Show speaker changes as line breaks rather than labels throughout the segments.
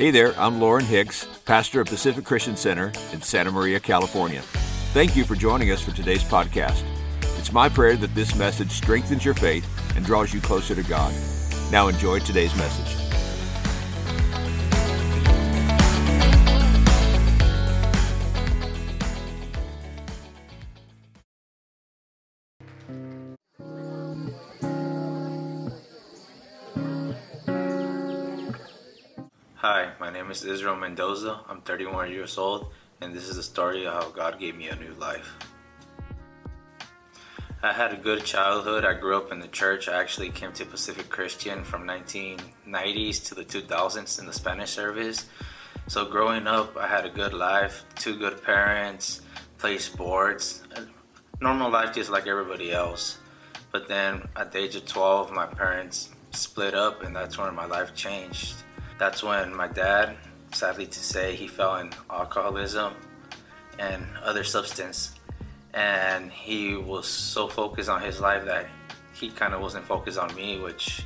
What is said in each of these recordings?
Hey there, I'm Lauren Hicks, pastor of Pacific Christian Center in Santa Maria, California. Thank you for joining us for today's podcast. It's my prayer that this message strengthens your faith and draws you closer to God. Now enjoy today's message.
Is Israel Mendoza. I'm 31 years old, and this is the story of how God gave me a new life. I had a good childhood. I grew up in the church. I actually came to Pacific Christian from 1990s to the 2000s in the Spanish service. So growing up, I had a good life, two good parents, play sports, normal life just like everybody else. But then at the age of 12, my parents split up, and that's when my life changed. That's when my dad, sadly to say, he fell in alcoholism and other substance. And he was so focused on his life that he kind of wasn't focused on me, which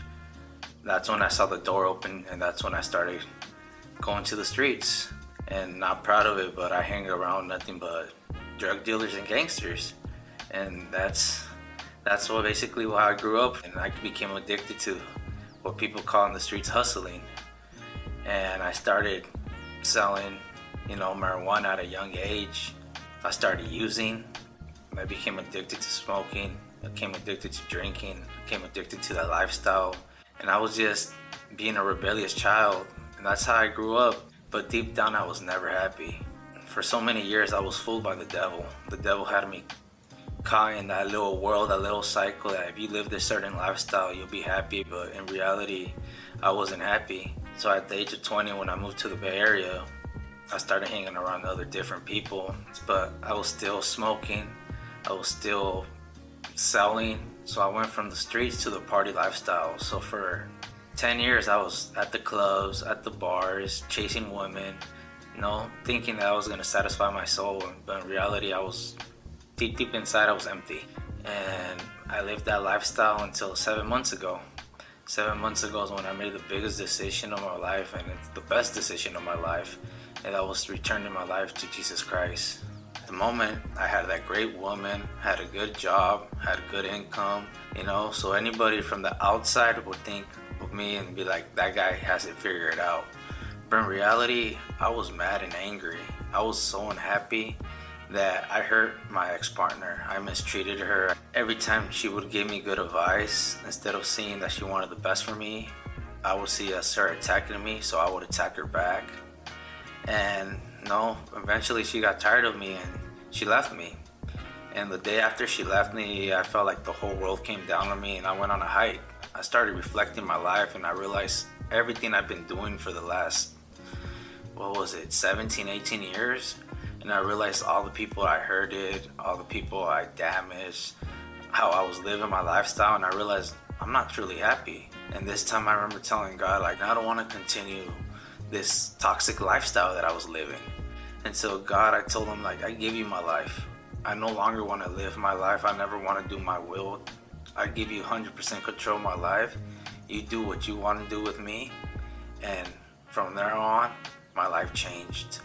that's when I saw the door open and that's when I started going to the streets. And not proud of it, but I hang around nothing but drug dealers and gangsters. And that's that's what basically why I grew up and I became addicted to what people call in the streets hustling and I started selling, you know, marijuana at a young age. I started using. I became addicted to smoking. I became addicted to drinking. I became addicted to that lifestyle. And I was just being a rebellious child. And that's how I grew up. But deep down, I was never happy. For so many years, I was fooled by the devil. The devil had me caught in that little world, that little cycle that if you live this certain lifestyle, you'll be happy. But in reality, I wasn't happy. So at the age of 20, when I moved to the Bay Area, I started hanging around other different people, but I was still smoking. I was still selling. So I went from the streets to the party lifestyle. So for 10 years, I was at the clubs, at the bars, chasing women, you know, thinking that I was going to satisfy my soul. But in reality, I was deep, deep inside, I was empty. And I lived that lifestyle until seven months ago seven months ago is when I made the biggest decision of my life, and it's the best decision of my life, and that was returning my life to Jesus Christ. At the moment, I had that great woman, had a good job, had a good income, you know, so anybody from the outside would think of me and be like, that guy has it figured out. But in reality, I was mad and angry. I was so unhappy that I hurt my ex partner. I mistreated her. Every time she would give me good advice, instead of seeing that she wanted the best for me, I would see her attacking me, so I would attack her back. And no, eventually she got tired of me and she left me. And the day after she left me, I felt like the whole world came down on me and I went on a hike. I started reflecting my life and I realized everything I've been doing for the last, what was it, 17, 18 years and I realized all the people I hurted, all the people I damaged, how I was living my lifestyle, and I realized I'm not truly happy. And this time I remember telling God, like, I don't want to continue this toxic lifestyle that I was living. And so, God, I told him, like, I give you my life. I no longer want to live my life. I never want to do my will. I give you 100% control of my life. You do what you want to do with me. And from there on, my life changed.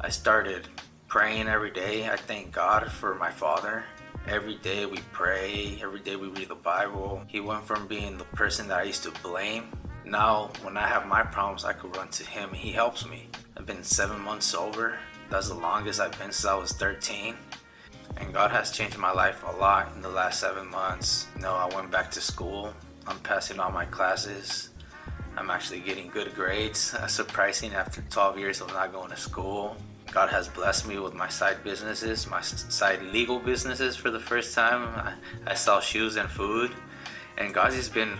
I started praying every day. I thank God for my father. Every day we pray, every day we read the Bible. He went from being the person that I used to blame. Now, when I have my problems, I could run to him. He helps me. I've been seven months sober. That's the longest I've been since I was 13. And God has changed my life a lot in the last seven months. You know, I went back to school. I'm passing all my classes. I'm actually getting good grades. Uh, surprising after 12 years of not going to school. God has blessed me with my side businesses, my side legal businesses for the first time. I, I sell shoes and food, and God has been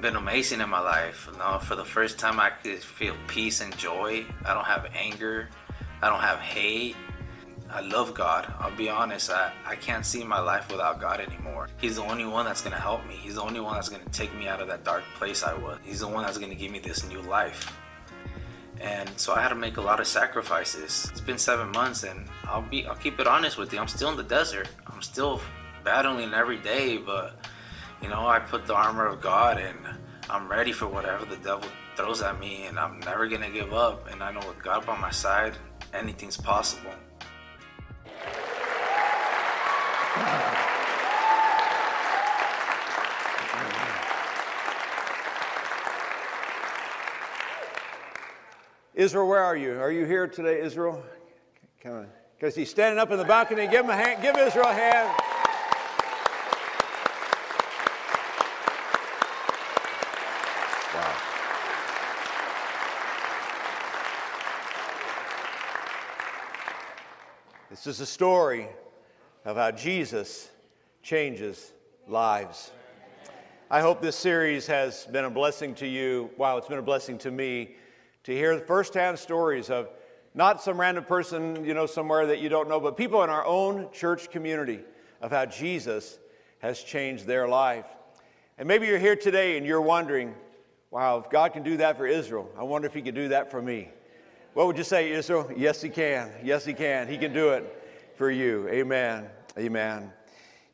been amazing in my life. You know, for the first time, I could feel peace and joy. I don't have anger. I don't have hate. I love God. I'll be honest, I, I can't see my life without God anymore. He's the only one that's going to help me. He's the only one that's going to take me out of that dark place I was. He's the one that's going to give me this new life and so I had to make a lot of sacrifices. It's been seven months, and I'll be I'll keep it honest with you. I'm still in the desert. I'm still battling every day, but you know I put the armor of God, and I'm ready for whatever the devil throws at me, and I'm never gonna give up. And I know with God by my side, anything's possible.
Israel, where are you? Are you here today, Israel? Come on. Because he's standing up in the balcony. Give him a hand. Give Israel a hand. Wow. This is a story of how Jesus changes lives. I hope this series has been a blessing to you. Wow, it's been a blessing to me to hear firsthand stories of not some random person, you know, somewhere that you don't know, but people in our own church community of how Jesus has changed their life. And maybe you're here today and you're wondering, wow, if God can do that for Israel, I wonder if He can do that for me. What would you say, Israel? Yes, He can. Yes, He can. He can do it for you. Amen. Amen.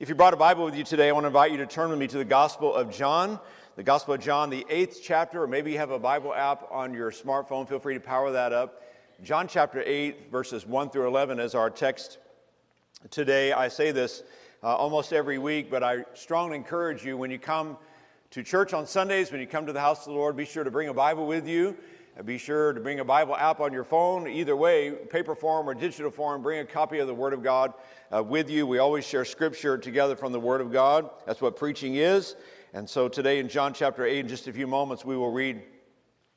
If you brought a Bible with you today, I want to invite you to turn with me to the Gospel of John, the Gospel of John, the eighth chapter, or maybe you have a Bible app on your smartphone. Feel free to power that up. John chapter 8, verses 1 through 11 is our text today. I say this uh, almost every week, but I strongly encourage you when you come to church on Sundays, when you come to the house of the Lord, be sure to bring a Bible with you. And be sure to bring a Bible app on your phone, either way, paper form or digital form. Bring a copy of the Word of God uh, with you. We always share Scripture together from the Word of God. That's what preaching is. And so today in John chapter 8, in just a few moments, we will read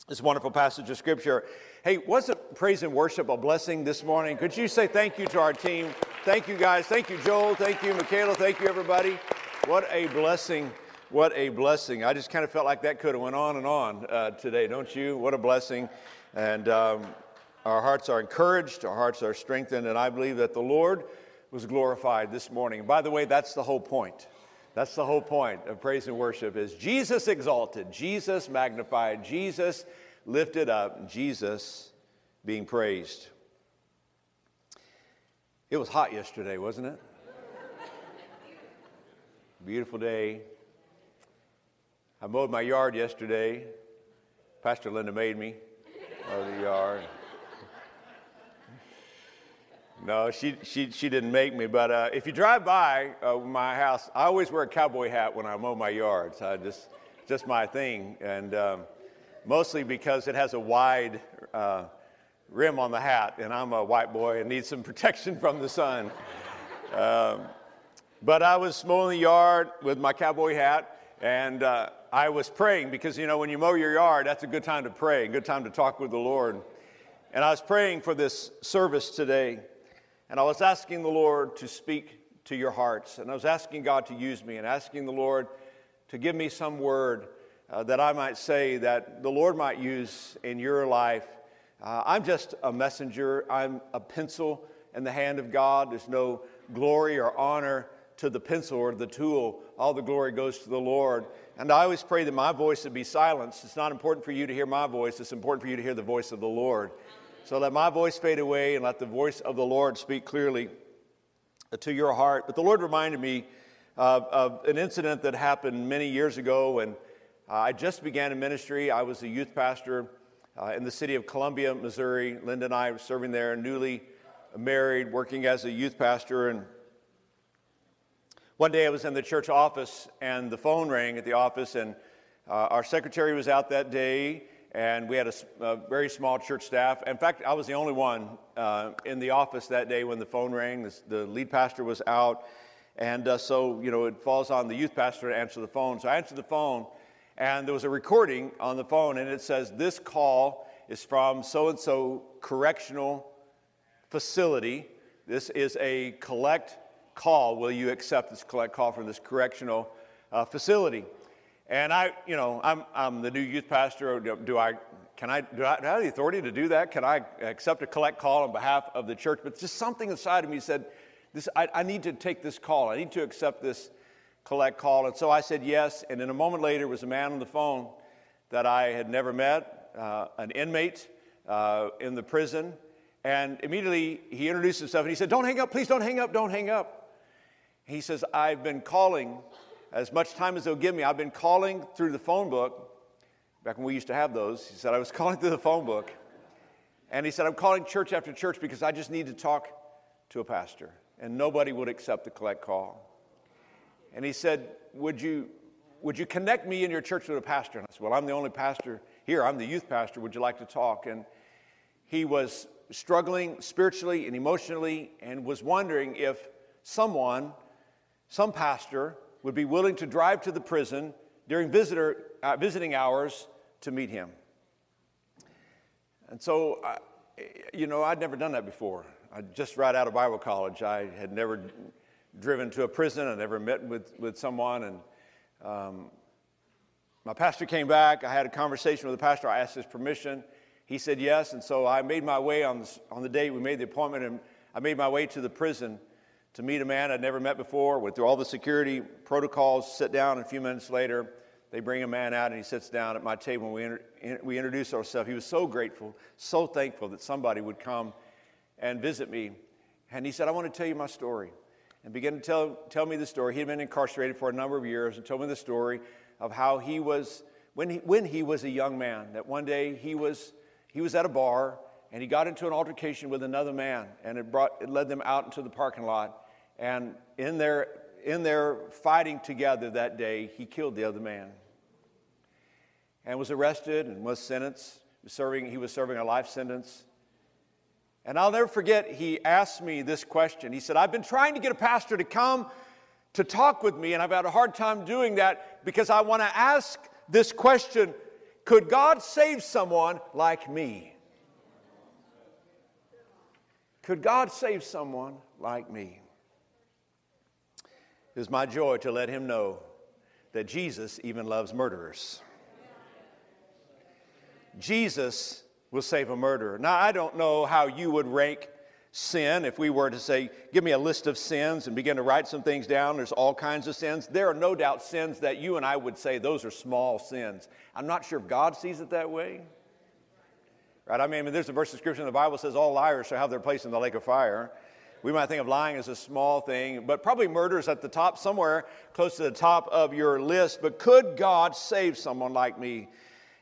this wonderful passage of Scripture. Hey, wasn't praise and worship a blessing this morning? Could you say thank you to our team? Thank you, guys. Thank you, Joel. Thank you, Michaela. Thank you, everybody. What a blessing. What a blessing. I just kind of felt like that could have went on and on uh, today, don't you? What a blessing. And um, our hearts are encouraged, our hearts are strengthened, and I believe that the Lord was glorified this morning. By the way, that's the whole point. That's the whole point of praise and worship is Jesus exalted, Jesus magnified, Jesus lifted up, Jesus being praised. It was hot yesterday, wasn't it? Beautiful day. I mowed my yard yesterday. Pastor Linda made me mow the yard. No, she, she, she didn't make me, but uh, if you drive by uh, my house, I always wear a cowboy hat when I mow my yard. I just, just my thing. And um, mostly because it has a wide uh, rim on the hat, and I'm a white boy and need some protection from the sun. Um, but I was mowing the yard with my cowboy hat, and uh, I was praying because, you know, when you mow your yard, that's a good time to pray, a good time to talk with the Lord. And I was praying for this service today, and I was asking the Lord to speak to your hearts, and I was asking God to use me, and asking the Lord to give me some word uh, that I might say that the Lord might use in your life. Uh, I'm just a messenger, I'm a pencil in the hand of God. There's no glory or honor to the pencil or the tool. All the glory goes to the Lord. And I always pray that my voice would be silenced. It's not important for you to hear my voice, it's important for you to hear the voice of the Lord. So let my voice fade away and let the voice of the Lord speak clearly to your heart. But the Lord reminded me of, of an incident that happened many years ago when uh, I just began in ministry. I was a youth pastor uh, in the city of Columbia, Missouri. Linda and I were serving there, newly married, working as a youth pastor. And one day I was in the church office, and the phone rang at the office, and uh, our secretary was out that day, and we had a, a, very small church staff. In fact, I was the only one uh, in the office that day when the phone rang. The, the lead pastor was out, and uh, so you know it falls on the youth pastor to answer the phone. So I answered the phone and there was a recording on the phone, and it says, This call is from so and so correctional facility. This is a collect call. Will you accept this collect call from this correctional uh, facility? And I, you know, I'm, I'm the new youth pastor. Do I, can I, do I, do I have the authority to do that? Can I accept a collect call on behalf of the church? But just something inside of me said, this, I, I need to take this call. I need to accept this collect call. And so I said yes. And then a moment later was a man on the phone that I had never met, uh, an inmate uh, in the prison. And immediately he introduced himself and he said, Don't hang up, please don't hang up, don't hang up. He says, I've been calling as much time as they'll give me. I've been calling through the phone book back when we used to have those. He said, I was calling through the phone book. And he said, I'm calling church after church because I just need to talk to a pastor. And nobody would accept the collect call. And he said, Would you, would you connect me in your church with a pastor? And I said, Well, I'm the only pastor here. I'm the youth pastor. Would you like to talk? And he was struggling spiritually and emotionally and was wondering if someone, some pastor, would be willing to drive to the prison during visitor, uh, visiting hours to meet him. And so, uh, you know, I'd never done that before. I just right out of Bible college. I had never driven to a prison. I never met with, with someone. And um, my pastor came back. I had a conversation with the pastor. I asked his permission. He said yes. And so I made my way on, on the day we made the appointment, and I made my way to the prison to meet a man I'd never met before. Went through all the security protocols, sit down, and a few minutes later, they bring a man out and he sits down at my table and we, inter- we introduce ourselves. He was so grateful, so thankful that somebody would come and visit me. And he said, I want to tell you my story. And began to tell, tell me the story. He had been incarcerated for a number of years and told me the story of how he was, when he, when he was a young man, that one day he was, he was at a bar and he got into an altercation with another man and it, brought, it led them out into the parking lot. And in their, in their fighting together that day, he killed the other man and was arrested and was sentenced. Serving, he was serving a life sentence. And I'll never forget, he asked me this question. He said, I've been trying to get a pastor to come to talk with me, and I've had a hard time doing that because I want to ask this question Could God save someone like me? Could God save someone like me? It is my joy to let him know that Jesus even loves murderers. Jesus will save a murderer. Now, I don't know how you would rank sin if we were to say, Give me a list of sins and begin to write some things down. There's all kinds of sins. There are no doubt sins that you and I would say those are small sins. I'm not sure if God sees it that way. Right? I mean, there's a verse of scripture in the Bible says all liars shall have their place in the lake of fire. We might think of lying as a small thing, but probably murder is at the top, somewhere close to the top of your list. But could God save someone like me?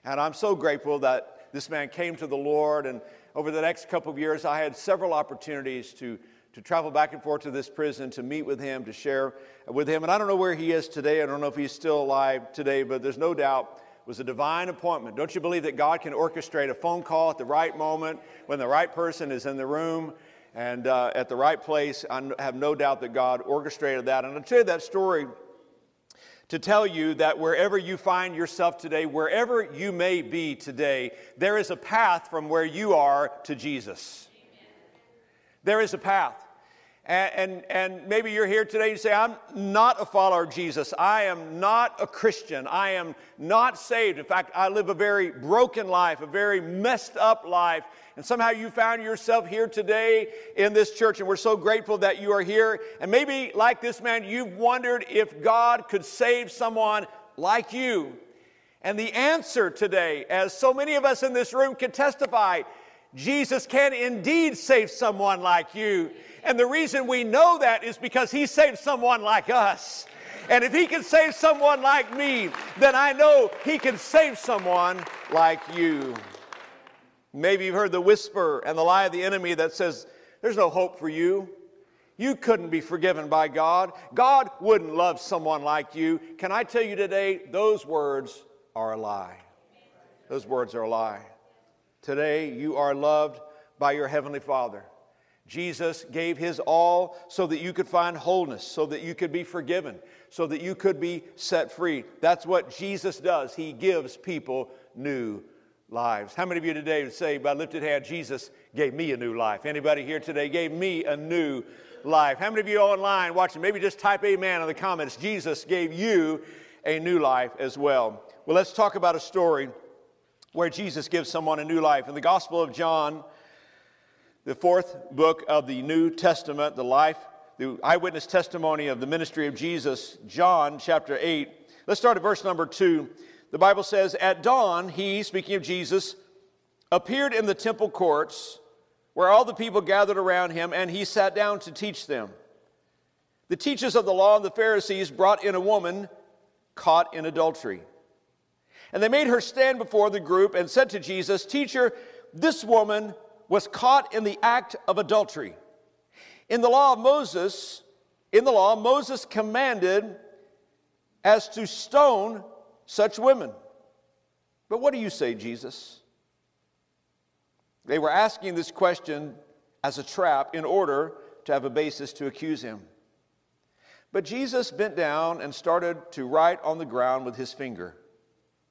And I'm so grateful that this man came to the Lord. And over the next couple of years, I had several opportunities to, to travel back and forth to this prison, to meet with him, to share with him. And I don't know where he is today. I don't know if he's still alive today, but there's no doubt it was a divine appointment. Don't you believe that God can orchestrate a phone call at the right moment when the right person is in the room and uh, at the right place? I have no doubt that God orchestrated that. And I'll tell you that story to tell you that wherever you find yourself today, wherever you may be today, there is a path from where you are to Jesus. There is a path. And, and, and, maybe you're here today and say, I'm not a follower of Jesus. I am not a Christian. I am not saved. In fact, I live a very broken life, a very messed up life. And somehow you found yourself here today in this church, and we're so grateful that you are here. And maybe, like this man, you've wondered if God could save someone like you. And the answer today, as so many of us in this room can testify, Jesus can indeed save someone like you. And the reason we know that is because he saved someone like us. And if he can save someone like me, then I know he can save someone like you. Maybe you've heard the whisper and the lie of the enemy that says, There's no hope for you. You couldn't be forgiven by God. God wouldn't love someone like you. Can I tell you today, those words are a lie. Those words are a lie. Today, you are loved by your Heavenly Father. Jesus gave his all so that you could find wholeness, so that you could be forgiven, so that you could be set free. That's what Jesus does. He gives people new lives. How many of you today would say, by lifted hand, Jesus gave me a new life? Anybody here today gave me a new life? How many of you online watching, maybe just type amen in the comments. Jesus gave you a new life as well. Well, let's talk about a story where Jesus gives someone a new life. In the Gospel of John, the fourth book of the New Testament, the life, the eyewitness testimony of the ministry of Jesus, John chapter 8. Let's start at verse number 2. The Bible says, At dawn, he, speaking of Jesus, appeared in the temple courts where all the people gathered around him, and he sat down to teach them. The teachers of the law and the Pharisees brought in a woman caught in adultery. And they made her stand before the group and said to Jesus, Teacher, this woman was caught in the act of adultery. In the law of Moses, in the law, Moses commanded as to stone such women. But what do you say, Jesus? They were asking this question as a trap in order to have a basis to accuse him. But Jesus bent down and started to write on the ground with his finger.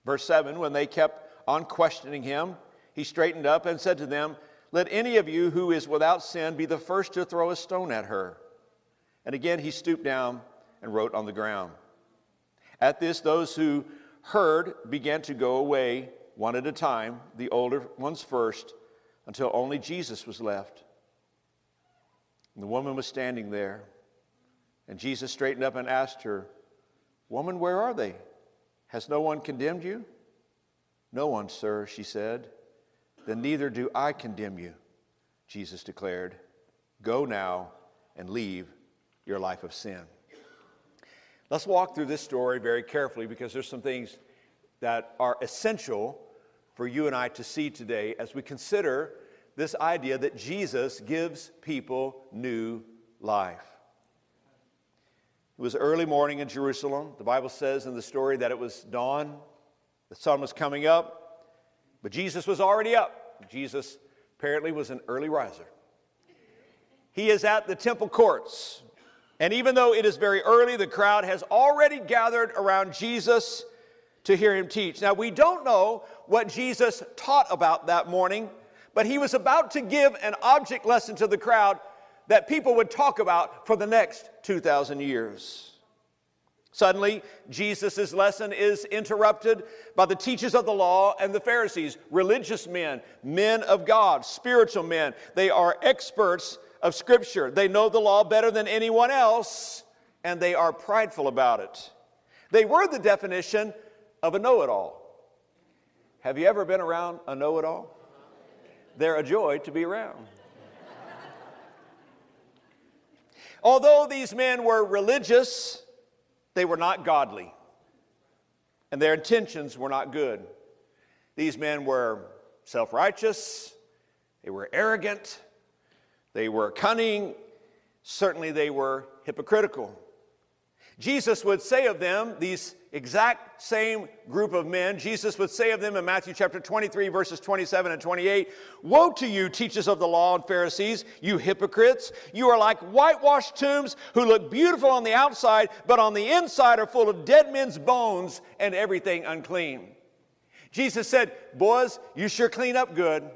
Verse 7 When they kept on questioning him, he straightened up and said to them, Let any of you who is without sin be the first to throw a stone at her. And again he stooped down and wrote on the ground. At this, those who heard began to go away one at a time, the older ones first, until only Jesus was left. And the woman was standing there. And Jesus straightened up and asked her, Woman, where are they? Has no one condemned you? No one, sir, she said. Then neither do I condemn you, Jesus declared. Go now and leave your life of sin. Let's walk through this story very carefully because there's some things that are essential for you and I to see today as we consider this idea that Jesus gives people new life. It was early morning in Jerusalem. The Bible says in the story that it was dawn, the sun was coming up, but Jesus was already up. Jesus apparently was an early riser. He is at the temple courts. And even though it is very early, the crowd has already gathered around Jesus to hear him teach. Now, we don't know what Jesus taught about that morning, but he was about to give an object lesson to the crowd that people would talk about for the next 2,000 years. Suddenly, Jesus' lesson is interrupted by the teachers of the law and the Pharisees, religious men, men of God, spiritual men. They are experts of Scripture. They know the law better than anyone else, and they are prideful about it. They were the definition of a know it all. Have you ever been around a know it all? They're a joy to be around. Although these men were religious, they were not godly, and their intentions were not good. These men were self righteous, they were arrogant, they were cunning, certainly they were hypocritical. Jesus would say of them, these exact same group of men, Jesus would say of them in Matthew chapter 23, verses 27 and 28 Woe to you, teachers of the law and Pharisees, you hypocrites! You are like whitewashed tombs who look beautiful on the outside, but on the inside are full of dead men's bones and everything unclean. Jesus said, Boys, you sure clean up good,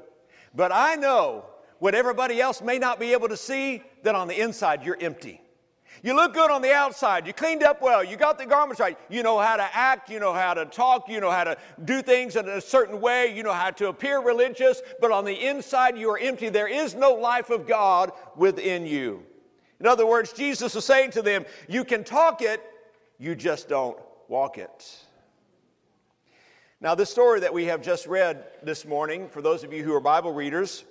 but I know what everybody else may not be able to see, that on the inside you're empty. You look good on the outside. You cleaned up well. You got the garments right. You know how to act. You know how to talk. You know how to do things in a certain way. You know how to appear religious. But on the inside, you are empty. There is no life of God within you. In other words, Jesus is saying to them, You can talk it, you just don't walk it. Now, this story that we have just read this morning, for those of you who are Bible readers,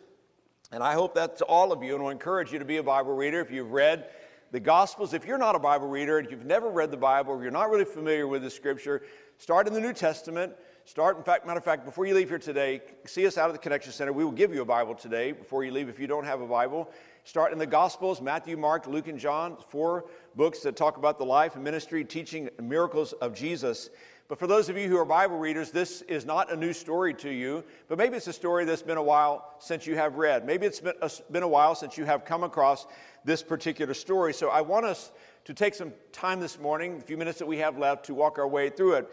and I hope that's all of you, and I encourage you to be a Bible reader if you've read the Gospels, if you're not a Bible reader and you've never read the Bible, or you're not really familiar with the Scripture, start in the New Testament. Start, in fact, matter of fact, before you leave here today, see us out of the Connection Center. We will give you a Bible today before you leave if you don't have a Bible. Start in the Gospels Matthew, Mark, Luke, and John, four books that talk about the life and ministry, teaching, and miracles of Jesus. But for those of you who are Bible readers, this is not a new story to you, but maybe it's a story that's been a while since you have read. Maybe it's been a, been a while since you have come across this particular story. So I want us to take some time this morning, the few minutes that we have left, to walk our way through it.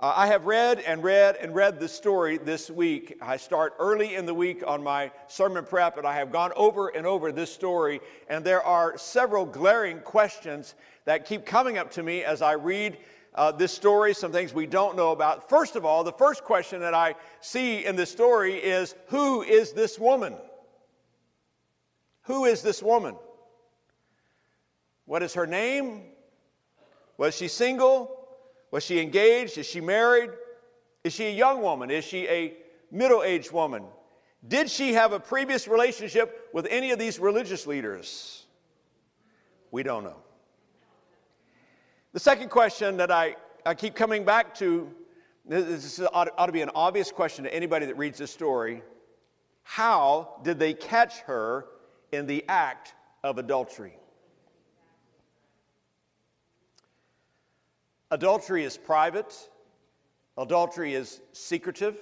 Uh, I have read and read and read the story this week. I start early in the week on my sermon prep, and I have gone over and over this story. And there are several glaring questions that keep coming up to me as I read uh, this story, some things we don't know about. First of all, the first question that I see in this story is Who is this woman? Who is this woman? What is her name? Was she single? Was she engaged? Is she married? Is she a young woman? Is she a middle aged woman? Did she have a previous relationship with any of these religious leaders? We don't know. The second question that I, I keep coming back to This ought, ought to be an obvious question to anybody that reads this story. How did they catch her in the act of adultery? Adultery is private, adultery is secretive,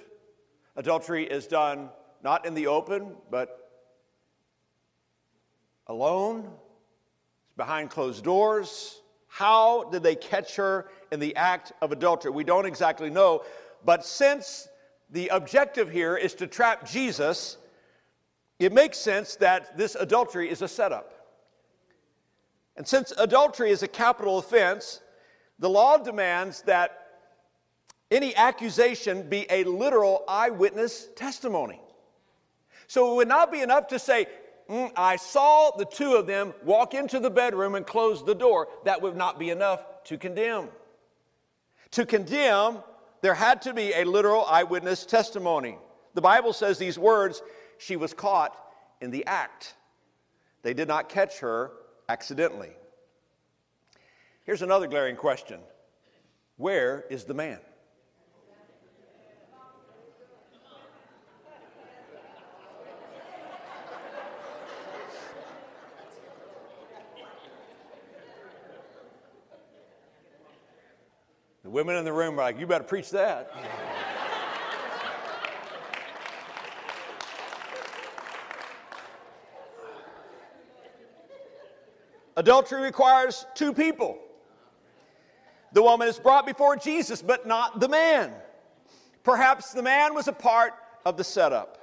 adultery is done not in the open, but alone, behind closed doors. How did they catch her in the act of adultery? We don't exactly know, but since the objective here is to trap Jesus, it makes sense that this adultery is a setup. And since adultery is a capital offense, the law demands that any accusation be a literal eyewitness testimony. So it would not be enough to say, mm, I saw the two of them walk into the bedroom and close the door. That would not be enough to condemn. To condemn, there had to be a literal eyewitness testimony. The Bible says these words she was caught in the act. They did not catch her accidentally. Here's another glaring question Where is the man? The women in the room are like, You better preach that. Adultery requires two people. The woman is brought before Jesus, but not the man. Perhaps the man was a part of the setup.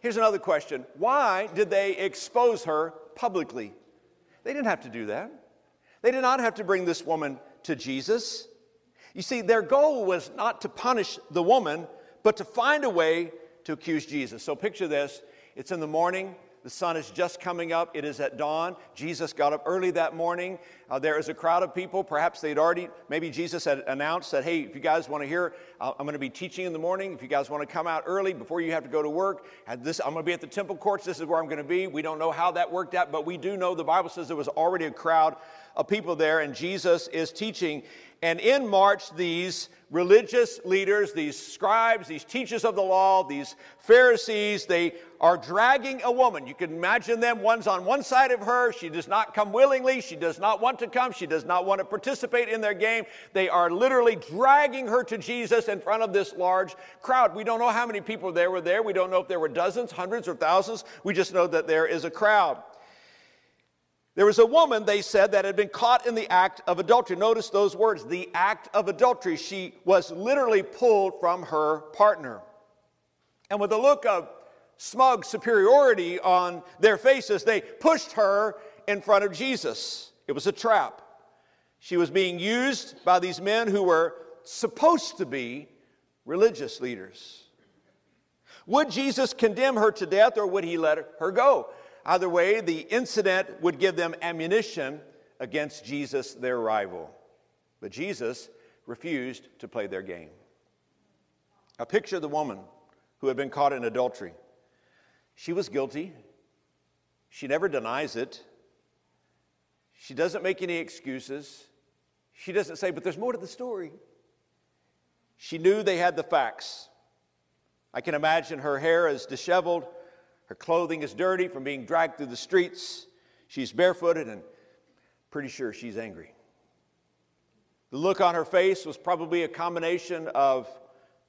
Here's another question Why did they expose her publicly? They didn't have to do that. They did not have to bring this woman to Jesus. You see, their goal was not to punish the woman, but to find a way to accuse Jesus. So picture this it's in the morning, the sun is just coming up. It is at dawn. Jesus got up early that morning. Uh, there is a crowd of people. Perhaps they'd already, maybe Jesus had announced that, hey, if you guys want to hear, uh, I'm going to be teaching in the morning. If you guys want to come out early before you have to go to work, this, I'm going to be at the temple courts. This is where I'm going to be. We don't know how that worked out, but we do know the Bible says there was already a crowd of people there, and Jesus is teaching. And in march these religious leaders, these scribes, these teachers of the law, these Pharisees. They are dragging a woman. You can imagine them. One's on one side of her. She does not come willingly. She does not want to come. She does not want to participate in their game. They are literally dragging her to Jesus in front of this large crowd. We don't know how many people there were there. We don't know if there were dozens, hundreds, or thousands. We just know that there is a crowd. There was a woman, they said, that had been caught in the act of adultery. Notice those words, the act of adultery. She was literally pulled from her partner. And with a look of smug superiority on their faces, they pushed her in front of Jesus. It was a trap. She was being used by these men who were supposed to be religious leaders. Would Jesus condemn her to death or would he let her go? Either way, the incident would give them ammunition against Jesus, their rival. But Jesus refused to play their game. Now, picture of the woman who had been caught in adultery. She was guilty. She never denies it. She doesn't make any excuses. She doesn't say, but there's more to the story. She knew they had the facts. I can imagine her hair is disheveled, her clothing is dirty from being dragged through the streets. She's barefooted and pretty sure she's angry. The look on her face was probably a combination of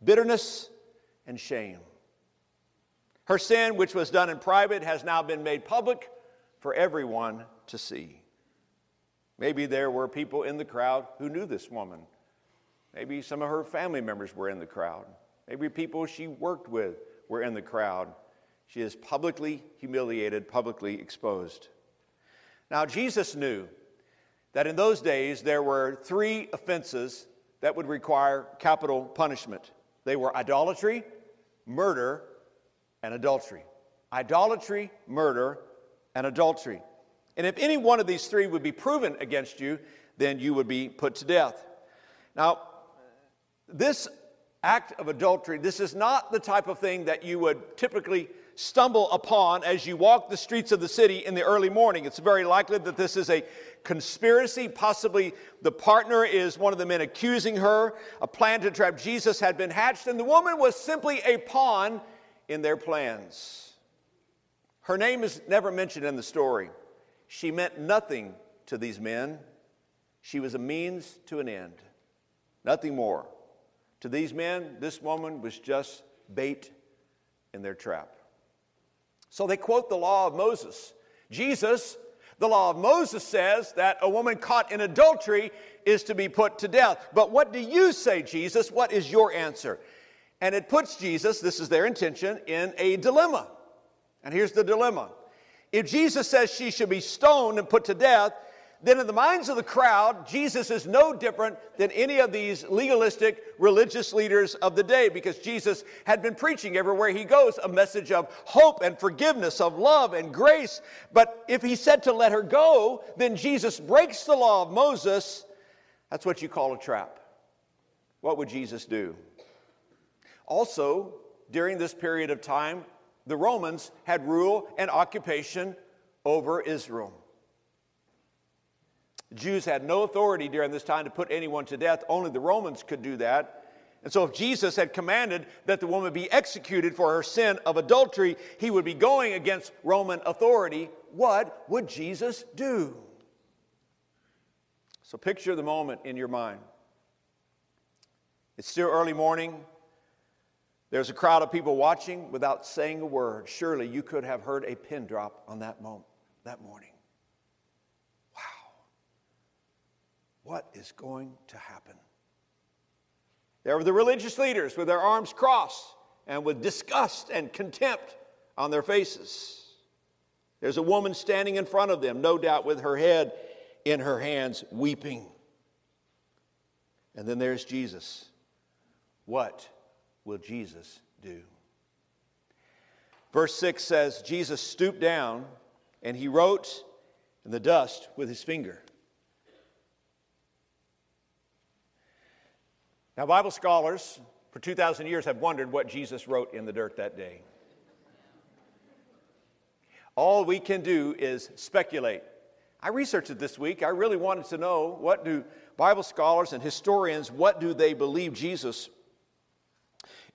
bitterness and shame. Her sin, which was done in private, has now been made public for everyone to see. Maybe there were people in the crowd who knew this woman. Maybe some of her family members were in the crowd. Maybe people she worked with were in the crowd. She is publicly humiliated, publicly exposed. Now, Jesus knew that in those days there were three offenses that would require capital punishment they were idolatry, murder, and adultery. Idolatry, murder, and adultery. And if any one of these three would be proven against you, then you would be put to death. Now, this act of adultery, this is not the type of thing that you would typically stumble upon as you walk the streets of the city in the early morning. It's very likely that this is a conspiracy. Possibly the partner is one of the men accusing her. A plan to trap Jesus had been hatched, and the woman was simply a pawn in their plans. Her name is never mentioned in the story. She meant nothing to these men, she was a means to an end. Nothing more. To these men, this woman was just bait in their trap. So they quote the law of Moses. Jesus, the law of Moses says that a woman caught in adultery is to be put to death. But what do you say, Jesus? What is your answer? And it puts Jesus, this is their intention, in a dilemma. And here's the dilemma. If Jesus says she should be stoned and put to death, then in the minds of the crowd, Jesus is no different than any of these legalistic religious leaders of the day because Jesus had been preaching everywhere he goes a message of hope and forgiveness, of love and grace. But if he said to let her go, then Jesus breaks the law of Moses. That's what you call a trap. What would Jesus do? Also, during this period of time, the Romans had rule and occupation over Israel. Jews had no authority during this time to put anyone to death, only the Romans could do that. And so, if Jesus had commanded that the woman be executed for her sin of adultery, he would be going against Roman authority. What would Jesus do? So, picture the moment in your mind. It's still early morning. There's a crowd of people watching without saying a word. Surely you could have heard a pin drop on that moment, that morning. What is going to happen? There were the religious leaders with their arms crossed and with disgust and contempt on their faces. There's a woman standing in front of them, no doubt with her head in her hands, weeping. And then there's Jesus. What will Jesus do? Verse 6 says Jesus stooped down and he wrote in the dust with his finger. Now, Bible scholars for 2,000 years have wondered what Jesus wrote in the dirt that day. All we can do is speculate. I researched it this week. I really wanted to know what do Bible scholars and historians, what do they believe Jesus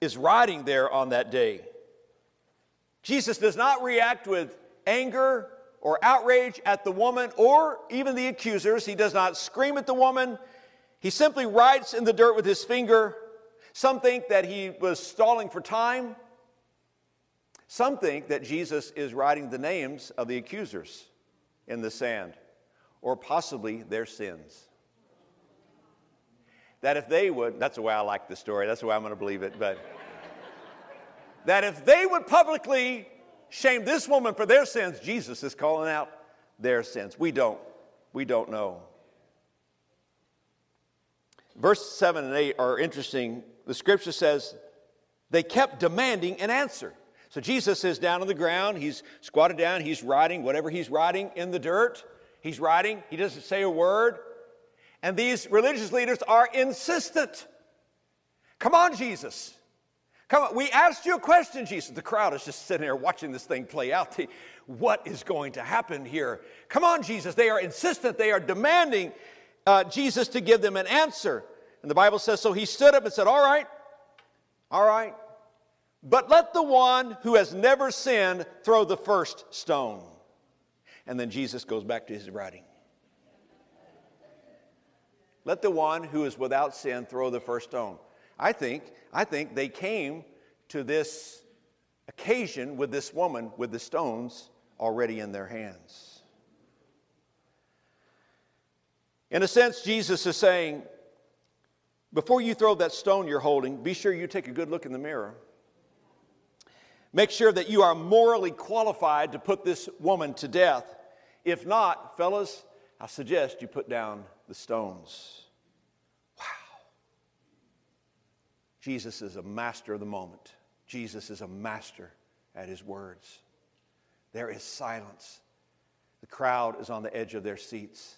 is writing there on that day? Jesus does not react with anger or outrage at the woman or even the accusers. He does not scream at the woman. He simply writes in the dirt with his finger. Some think that he was stalling for time. Some think that Jesus is writing the names of the accusers in the sand, or possibly their sins. That if they would, that's the way I like the story, that's the way I'm going to believe it, but that if they would publicly shame this woman for their sins, Jesus is calling out their sins. We don't. We don't know. Verse 7 and 8 are interesting. The scripture says they kept demanding an answer. So Jesus is down on the ground, he's squatted down, he's writing whatever he's writing in the dirt. He's writing, he doesn't say a word. And these religious leaders are insistent. Come on, Jesus. Come on. We asked you a question, Jesus. The crowd is just sitting there watching this thing play out. What is going to happen here? Come on, Jesus. They are insistent, they are demanding uh, Jesus to give them an answer. And the Bible says, So he stood up and said, All right, all right, but let the one who has never sinned throw the first stone. And then Jesus goes back to his writing. Let the one who is without sin throw the first stone. I think, I think they came to this occasion with this woman with the stones already in their hands. In a sense, Jesus is saying, before you throw that stone you're holding, be sure you take a good look in the mirror. Make sure that you are morally qualified to put this woman to death. If not, fellas, I suggest you put down the stones. Wow. Jesus is a master of the moment. Jesus is a master at his words. There is silence. The crowd is on the edge of their seats.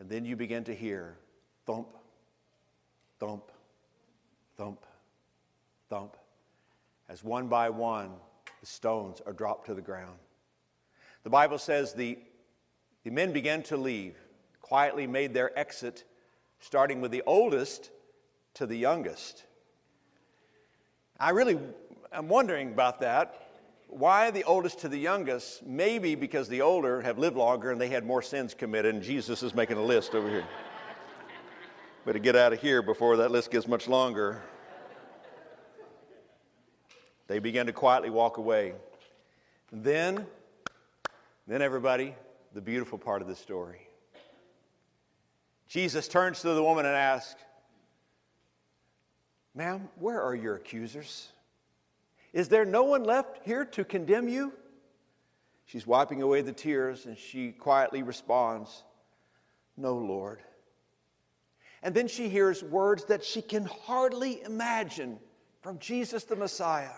And then you begin to hear thump, thump, thump, thump. as one by one the stones are dropped to the ground. The Bible says the, the men began to leave, quietly made their exit, starting with the oldest to the youngest. I really am wondering about that. Why the oldest to the youngest? Maybe because the older have lived longer and they had more sins committed, and Jesus is making a list over here. Better get out of here before that list gets much longer. They began to quietly walk away. Then, then everybody, the beautiful part of the story. Jesus turns to the woman and asks, Ma'am, where are your accusers? Is there no one left here to condemn you? She's wiping away the tears and she quietly responds, No, Lord. And then she hears words that she can hardly imagine from Jesus the Messiah.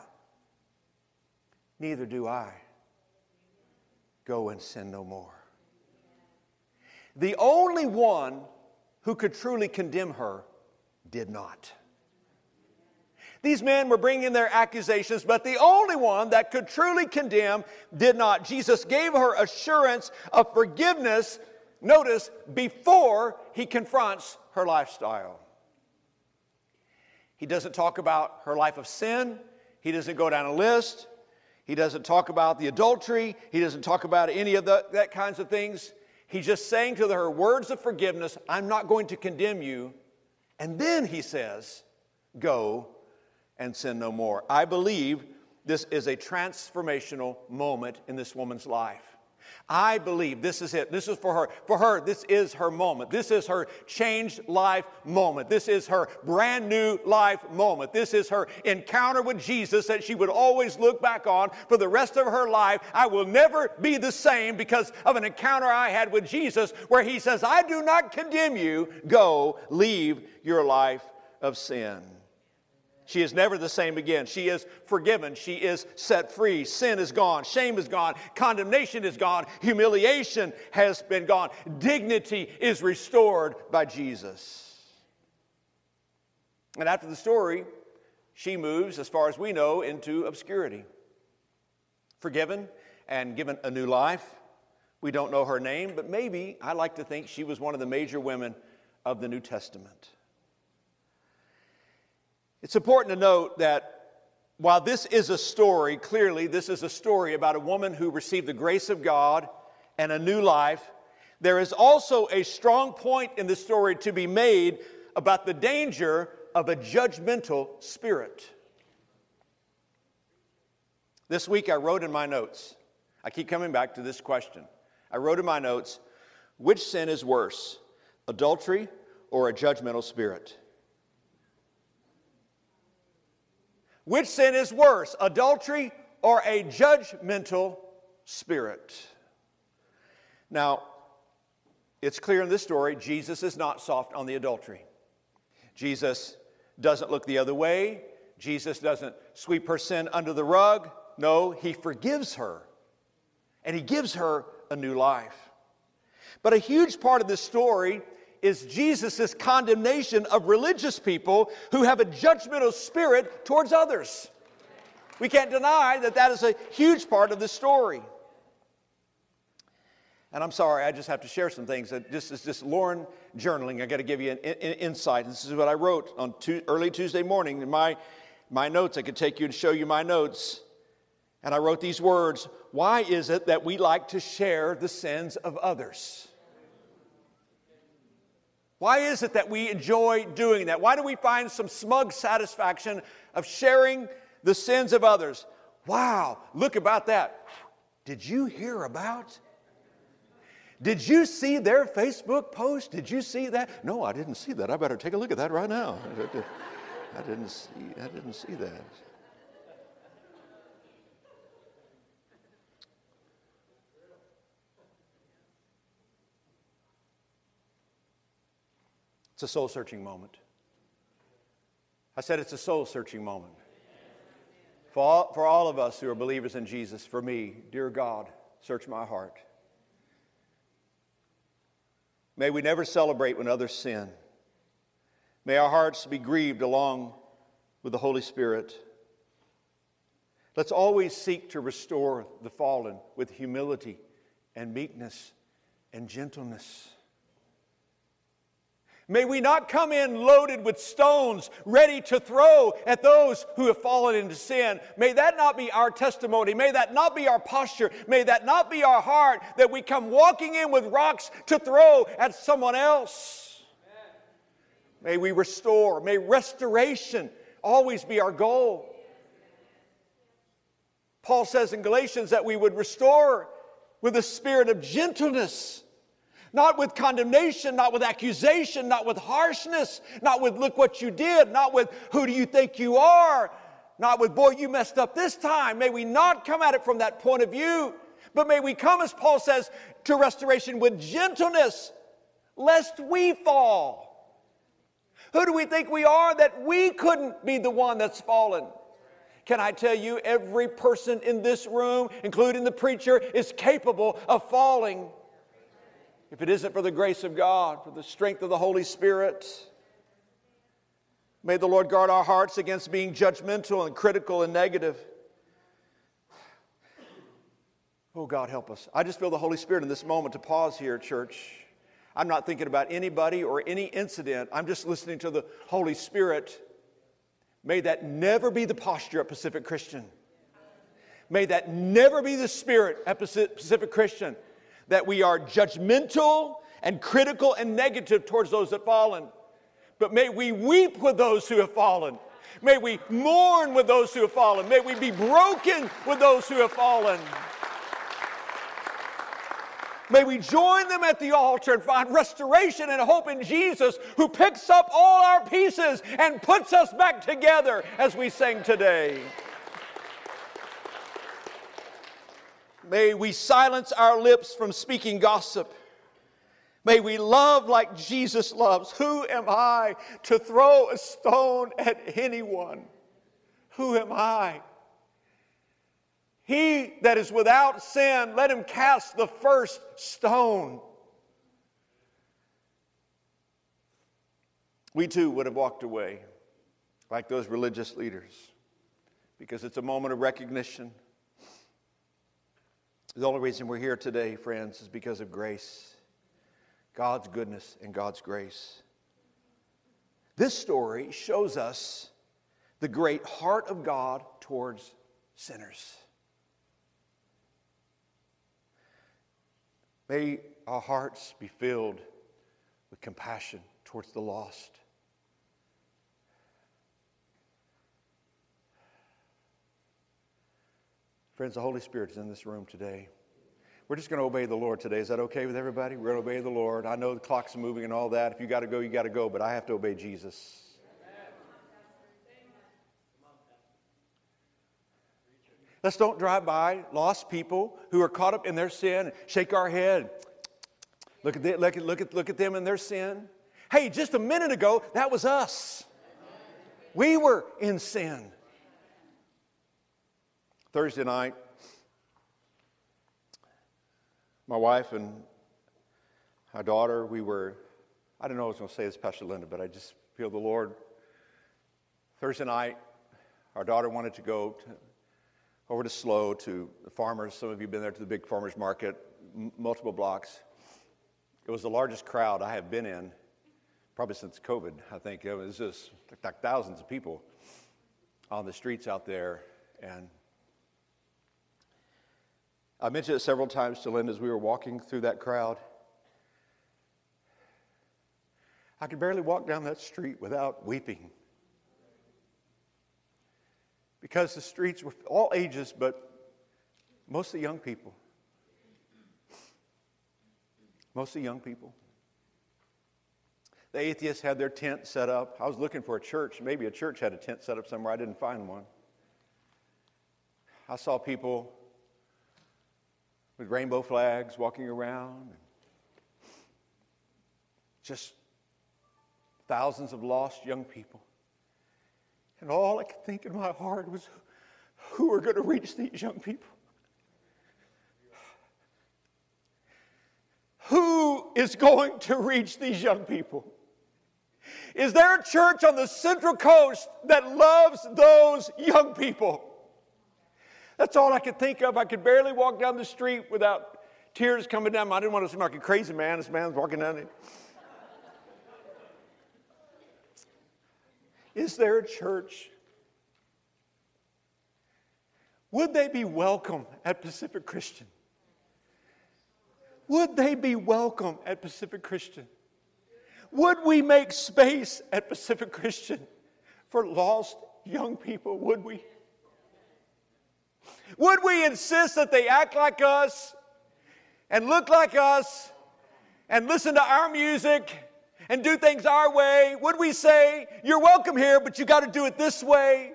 Neither do I. Go and sin no more. The only one who could truly condemn her did not. These men were bringing their accusations, but the only one that could truly condemn did not. Jesus gave her assurance of forgiveness, notice, before he confronts her lifestyle. He doesn't talk about her life of sin, he doesn't go down a list. He doesn't talk about the adultery. He doesn't talk about any of the, that kinds of things. He's just saying to her words of forgiveness, I'm not going to condemn you. And then he says, Go and sin no more. I believe this is a transformational moment in this woman's life. I believe this is it. This is for her. For her, this is her moment. This is her changed life moment. This is her brand new life moment. This is her encounter with Jesus that she would always look back on for the rest of her life. I will never be the same because of an encounter I had with Jesus where he says, I do not condemn you. Go, leave your life of sin. She is never the same again. She is forgiven. She is set free. Sin is gone. Shame is gone. Condemnation is gone. Humiliation has been gone. Dignity is restored by Jesus. And after the story, she moves, as far as we know, into obscurity. Forgiven and given a new life. We don't know her name, but maybe I like to think she was one of the major women of the New Testament. It's important to note that while this is a story, clearly, this is a story about a woman who received the grace of God and a new life, there is also a strong point in the story to be made about the danger of a judgmental spirit. This week I wrote in my notes, I keep coming back to this question. I wrote in my notes, which sin is worse, adultery or a judgmental spirit? Which sin is worse, adultery or a judgmental spirit? Now, it's clear in this story, Jesus is not soft on the adultery. Jesus doesn't look the other way. Jesus doesn't sweep her sin under the rug. No, he forgives her and he gives her a new life. But a huge part of this story is Jesus' condemnation of religious people who have a judgmental spirit towards others. We can't deny that that is a huge part of the story. And I'm sorry, I just have to share some things. Uh, this is just Lauren journaling. I got to give you an, insight. This is what I wrote on early Tuesday morning in my, my notes. I could take you and show you my notes. And I wrote these words Why is it that we like to share the sins of others? Why is it that we enjoy doing that? Why do we find some smug satisfaction of sharing the sins of others? Wow, look about that. Did you hear about? Did you see their Facebook post? Did you see that? No, I didn't see that. I better take a look at that right now. I didn't see, I didn't see that. It's a soul searching moment. I said it's a soul searching moment. For all, for all of us who are believers in Jesus, for me, dear God, search my heart. May we never celebrate when others sin. May our hearts be grieved along with the Holy Spirit. Let's always seek to restore the fallen with humility and meekness and gentleness. May we not come in loaded with stones, ready to throw at those who have fallen into sin. May that not be our testimony. May that not be our posture. May that not be our heart that we come walking in with rocks to throw at someone else. May we restore. May restoration always be our goal. Paul says in Galatians that we would restore with a spirit of gentleness not with condemnation, not with accusation, not with harshness, not with look what you did, not with who do you think you are, not with boy, you messed up this time. May we not come at it from that point of view, but may we come, as Paul says, to restoration with gentleness, lest we fall. Who do we think we are that we couldn't be the one that's fallen? Can I tell you, every person in this room, including the preacher, is capable of falling if it isn't for the grace of God, for the strength of the Holy Spirit. May the Lord guard our hearts against being judgmental and critical and negative. Oh, God, help us. I just feel the Holy Spirit in this moment to pause here, church. I'm not thinking about anybody or any incident. I'm just listening to the Holy Spirit. May that never be the posture at Pacific Christian. May that never be the spirit at Pacific Christian that we are judgmental and critical and negative towards those that fallen. But may we weep with those who have fallen. May we mourn with those who have fallen. May we be broken with those who have fallen. May we join them at the altar and find restoration and hope in Jesus, who picks up all our pieces and puts us back together as we sing today. May we silence our lips from speaking gossip. May we love like Jesus loves. Who am I to throw a stone at anyone? Who am I? He that is without sin, let him cast the first stone. We too would have walked away like those religious leaders because it's a moment of recognition the only reason we're here today, friends, is because of grace God's goodness and God's grace. This story shows us the great heart of God towards sinners. May our hearts be filled with compassion towards the lost. Friends, the Holy Spirit is in this room today. We're just going to obey the Lord today. Is that okay with everybody? We're going to obey the Lord. I know the clock's moving and all that. If you got to go, you got to go, but I have to obey Jesus. Let's don't drive by lost people who are caught up in their sin and shake our head. Look at, the, look, at, look, at, look at them in their sin. Hey, just a minute ago, that was us. We were in sin. Thursday night, my wife and our daughter, we were, I don't know I was going to say this, Pastor Linda, but I just feel the Lord. Thursday night, our daughter wanted to go to, over to SLO to the farmers. Some of you have been there to the big farmers market, m- multiple blocks. It was the largest crowd I have been in, probably since COVID, I think. It was just like thousands of people on the streets out there. And I mentioned it several times to Linda as we were walking through that crowd. I could barely walk down that street without weeping. Because the streets were all ages, but mostly young people. Mostly young people. The atheists had their tent set up. I was looking for a church. Maybe a church had a tent set up somewhere. I didn't find one. I saw people with rainbow flags walking around. and Just thousands of lost young people. And all I could think in my heart was who are going to reach these young people? Who is going to reach these young people? Is there a church on the Central Coast that loves those young people? That's all I could think of. I could barely walk down the street without tears coming down. I didn't want to seem like a crazy man. This man's walking down it. Is there a church? Would they be welcome at Pacific Christian? Would they be welcome at Pacific Christian? Would we make space at Pacific Christian for lost young people? Would we? Would we insist that they act like us and look like us and listen to our music and do things our way? Would we say, You're welcome here, but you got to do it this way?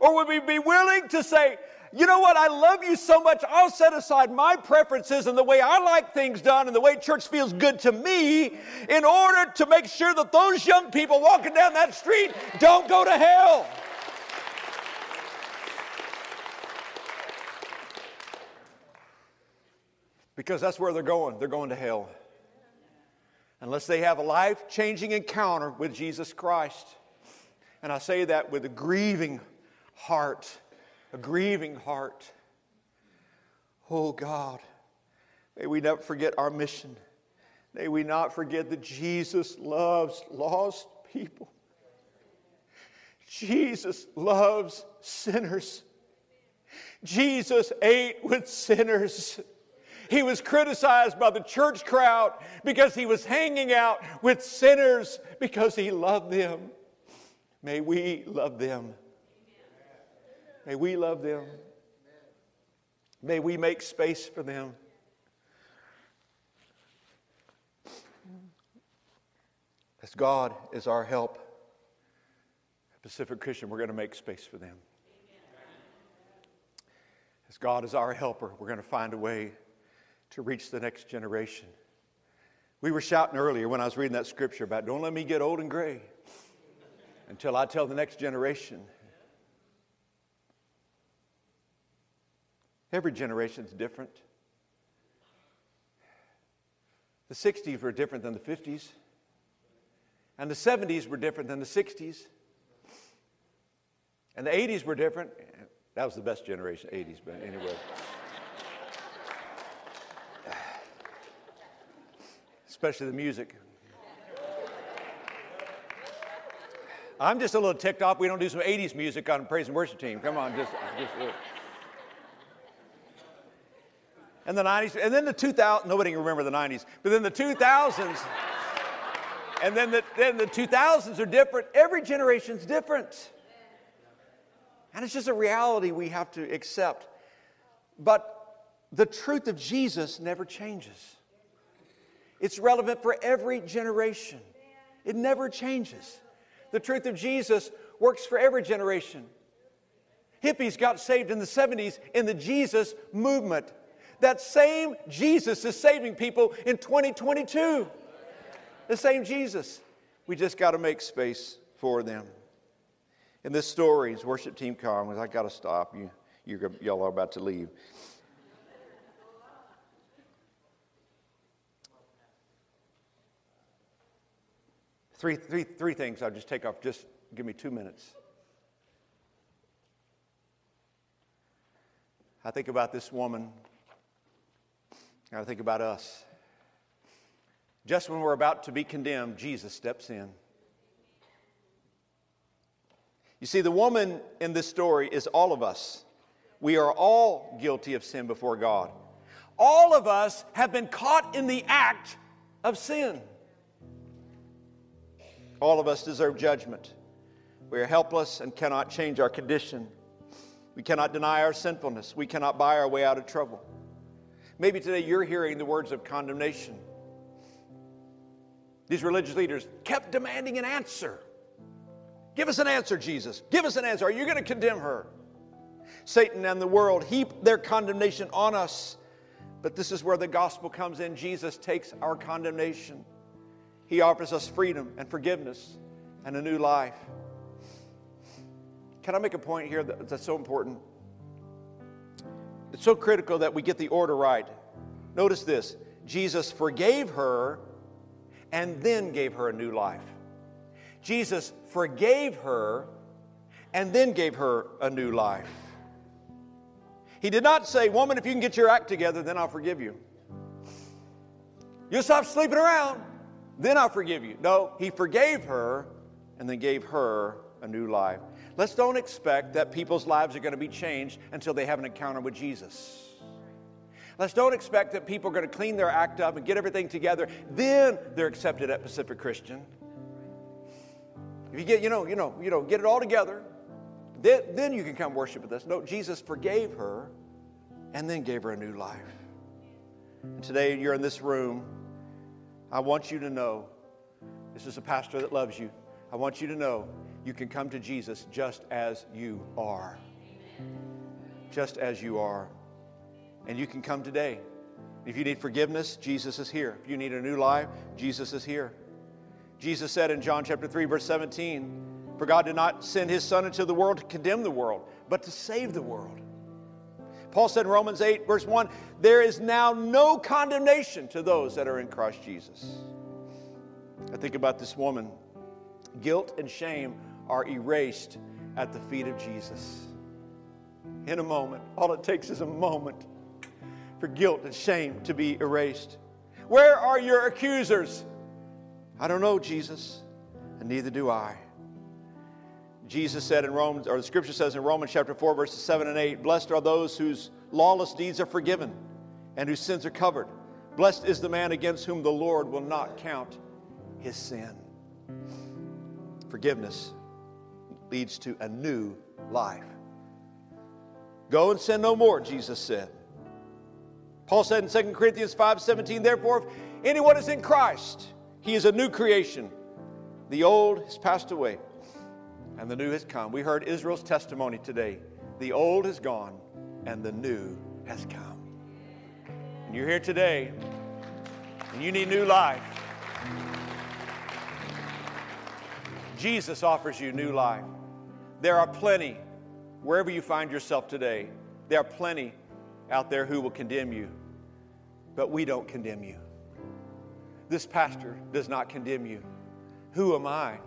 Or would we be willing to say, you know what? I love you so much. I'll set aside my preferences and the way I like things done and the way church feels good to me in order to make sure that those young people walking down that street don't go to hell. Because that's where they're going. They're going to hell. Unless they have a life changing encounter with Jesus Christ. And I say that with a grieving heart a grieving heart. Oh God, may we never forget our mission. May we not forget that Jesus loves lost people. Jesus loves sinners. Jesus ate with sinners. He was criticized by the church crowd because he was hanging out with sinners because he loved them. May we love them. May we love them. May we make space for them. As God is our help, Pacific Christian, we're going to make space for them. As God is our helper, we're going to find a way to reach the next generation. We were shouting earlier when I was reading that scripture about don't let me get old and gray until I tell the next generation Every generation is different. The 60s were different than the 50s, and the 70s were different than the 60s, and the 80s were different. That was the best generation, 80s, but anyway. Especially the music. I'm just a little ticked off. We don't do some 80s music on praise and worship team. Come on, just, just and the 90s, and then the 2000s, nobody can remember the 90s, but then the 2000s, and then the, then the 2000s are different. Every generation's different. And it's just a reality we have to accept. But the truth of Jesus never changes. It's relevant for every generation. It never changes. The truth of Jesus works for every generation. Hippies got saved in the 70s in the Jesus movement. That same Jesus is saving people in 2022. The same Jesus. We just got to make space for them. In this story, as worship team comes, I got to stop. You, you y'all are about to leave. Three, three, three things I'll just take off. Just give me two minutes. I think about this woman I think about us. Just when we're about to be condemned, Jesus steps in. You see, the woman in this story is all of us. We are all guilty of sin before God. All of us have been caught in the act of sin. All of us deserve judgment. We are helpless and cannot change our condition. We cannot deny our sinfulness. We cannot buy our way out of trouble. Maybe today you're hearing the words of condemnation. These religious leaders kept demanding an answer. Give us an answer, Jesus. Give us an answer. Are you going to condemn her? Satan and the world heap their condemnation on us. But this is where the gospel comes in. Jesus takes our condemnation. He offers us freedom and forgiveness and a new life. Can I make a point here that's so important? It's so critical that we get the order right. Notice this Jesus forgave her and then gave her a new life. Jesus forgave her and then gave her a new life. He did not say, Woman, if you can get your act together, then I'll forgive you. You'll stop sleeping around, then I'll forgive you. No, He forgave her and then gave her a new life. Let's don't expect that people's lives are going to be changed until they have an encounter with Jesus. Let's don't expect that people are going to clean their act up and get everything together. Then they're accepted at Pacific Christian. If you get, you know, you know, you know, get it all together, then, then you can come worship with us. No, Jesus forgave her and then gave her a new life. And today you're in this room. I want you to know this is a pastor that loves you. I want you to know you can come to Jesus just as you are. Just as you are. And you can come today. If you need forgiveness, Jesus is here. If you need a new life, Jesus is here. Jesus said in John chapter 3 verse 17, "For God did not send his son into the world to condemn the world, but to save the world." Paul said in Romans 8 verse 1, "There is now no condemnation to those that are in Christ Jesus." I think about this woman. Guilt and shame are erased at the feet of Jesus. In a moment, all it takes is a moment for guilt and shame to be erased. Where are your accusers? I don't know, Jesus, and neither do I. Jesus said in Romans, or the scripture says in Romans chapter 4, verses 7 and 8, Blessed are those whose lawless deeds are forgiven and whose sins are covered. Blessed is the man against whom the Lord will not count his sin. Forgiveness leads to a new life. Go and sin no more, Jesus said. Paul said in 2 Corinthians 5:17, therefore, if anyone is in Christ, he is a new creation. The old has passed away, and the new has come. We heard Israel's testimony today. The old is gone, and the new has come. And you're here today, and you need new life. Jesus offers you new life. There are plenty, wherever you find yourself today, there are plenty out there who will condemn you but we don't condemn you. This pastor does not condemn you. Who am I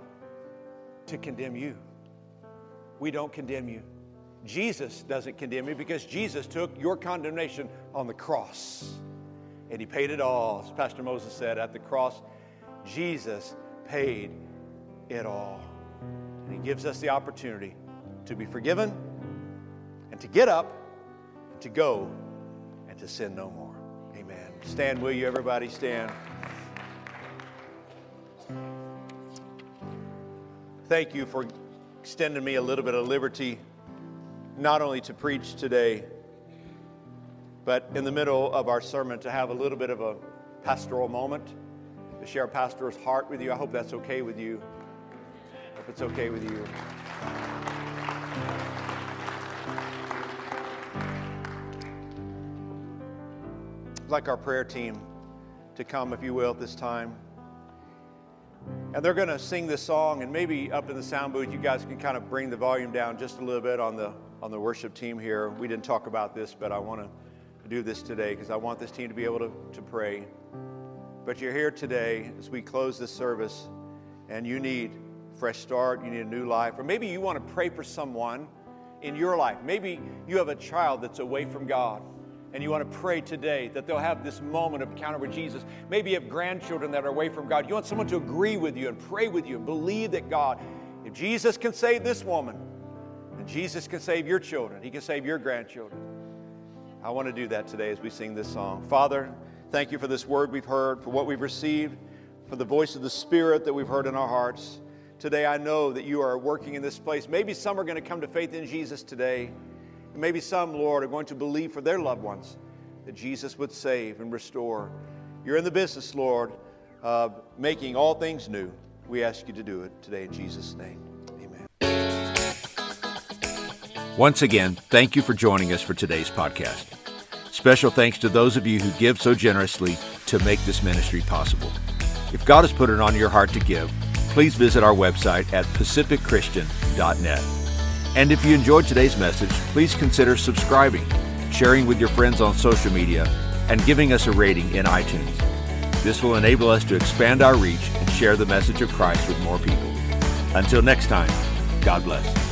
to condemn you? We don't condemn you. Jesus doesn't condemn you because Jesus took your condemnation on the cross and he paid it all. As Pastor Moses said, at the cross, Jesus paid it all. And he gives us the opportunity to be forgiven and to get up and to go and to sin no more. Amen. Stand, will you, everybody? Stand. Thank you for extending me a little bit of liberty, not only to preach today, but in the middle of our sermon to have a little bit of a pastoral moment, to share a pastor's heart with you. I hope that's okay with you. If it's okay with you. like our prayer team to come, if you will, at this time. And they're going to sing this song, and maybe up in the sound booth, you guys can kind of bring the volume down just a little bit on the on the worship team here. We didn't talk about this, but I want to do this today because I want this team to be able to, to pray. But you're here today as we close this service, and you need a fresh start, you need a new life, or maybe you want to pray for someone in your life. Maybe you have a child that's away from God and you want to pray today that they'll have this moment of encounter with Jesus. Maybe you have grandchildren that are away from God. You want someone to agree with you and pray with you and believe that God, if Jesus can save this woman, and Jesus can save your children, He can save your grandchildren. I want to do that today as we sing this song. Father, thank you for this word we've heard, for what we've received, for the voice of the Spirit that we've heard in our hearts. Today, I know that you are working in this place. Maybe some are going to come to faith in Jesus today. Maybe some, Lord, are going to believe for their loved ones that Jesus would save and restore. You're in the business, Lord, of making all things new. We ask you to do it today in Jesus' name. Amen.
Once again, thank you for joining us for today's podcast. Special thanks to those of you who give so generously to make this ministry possible. If God has put it on your heart to give, please visit our website at pacificchristian.net. And if you enjoyed today's message, please consider subscribing, sharing with your friends on social media, and giving us a rating in iTunes. This will enable us to expand our reach and share the message of Christ with more people. Until next time, God bless.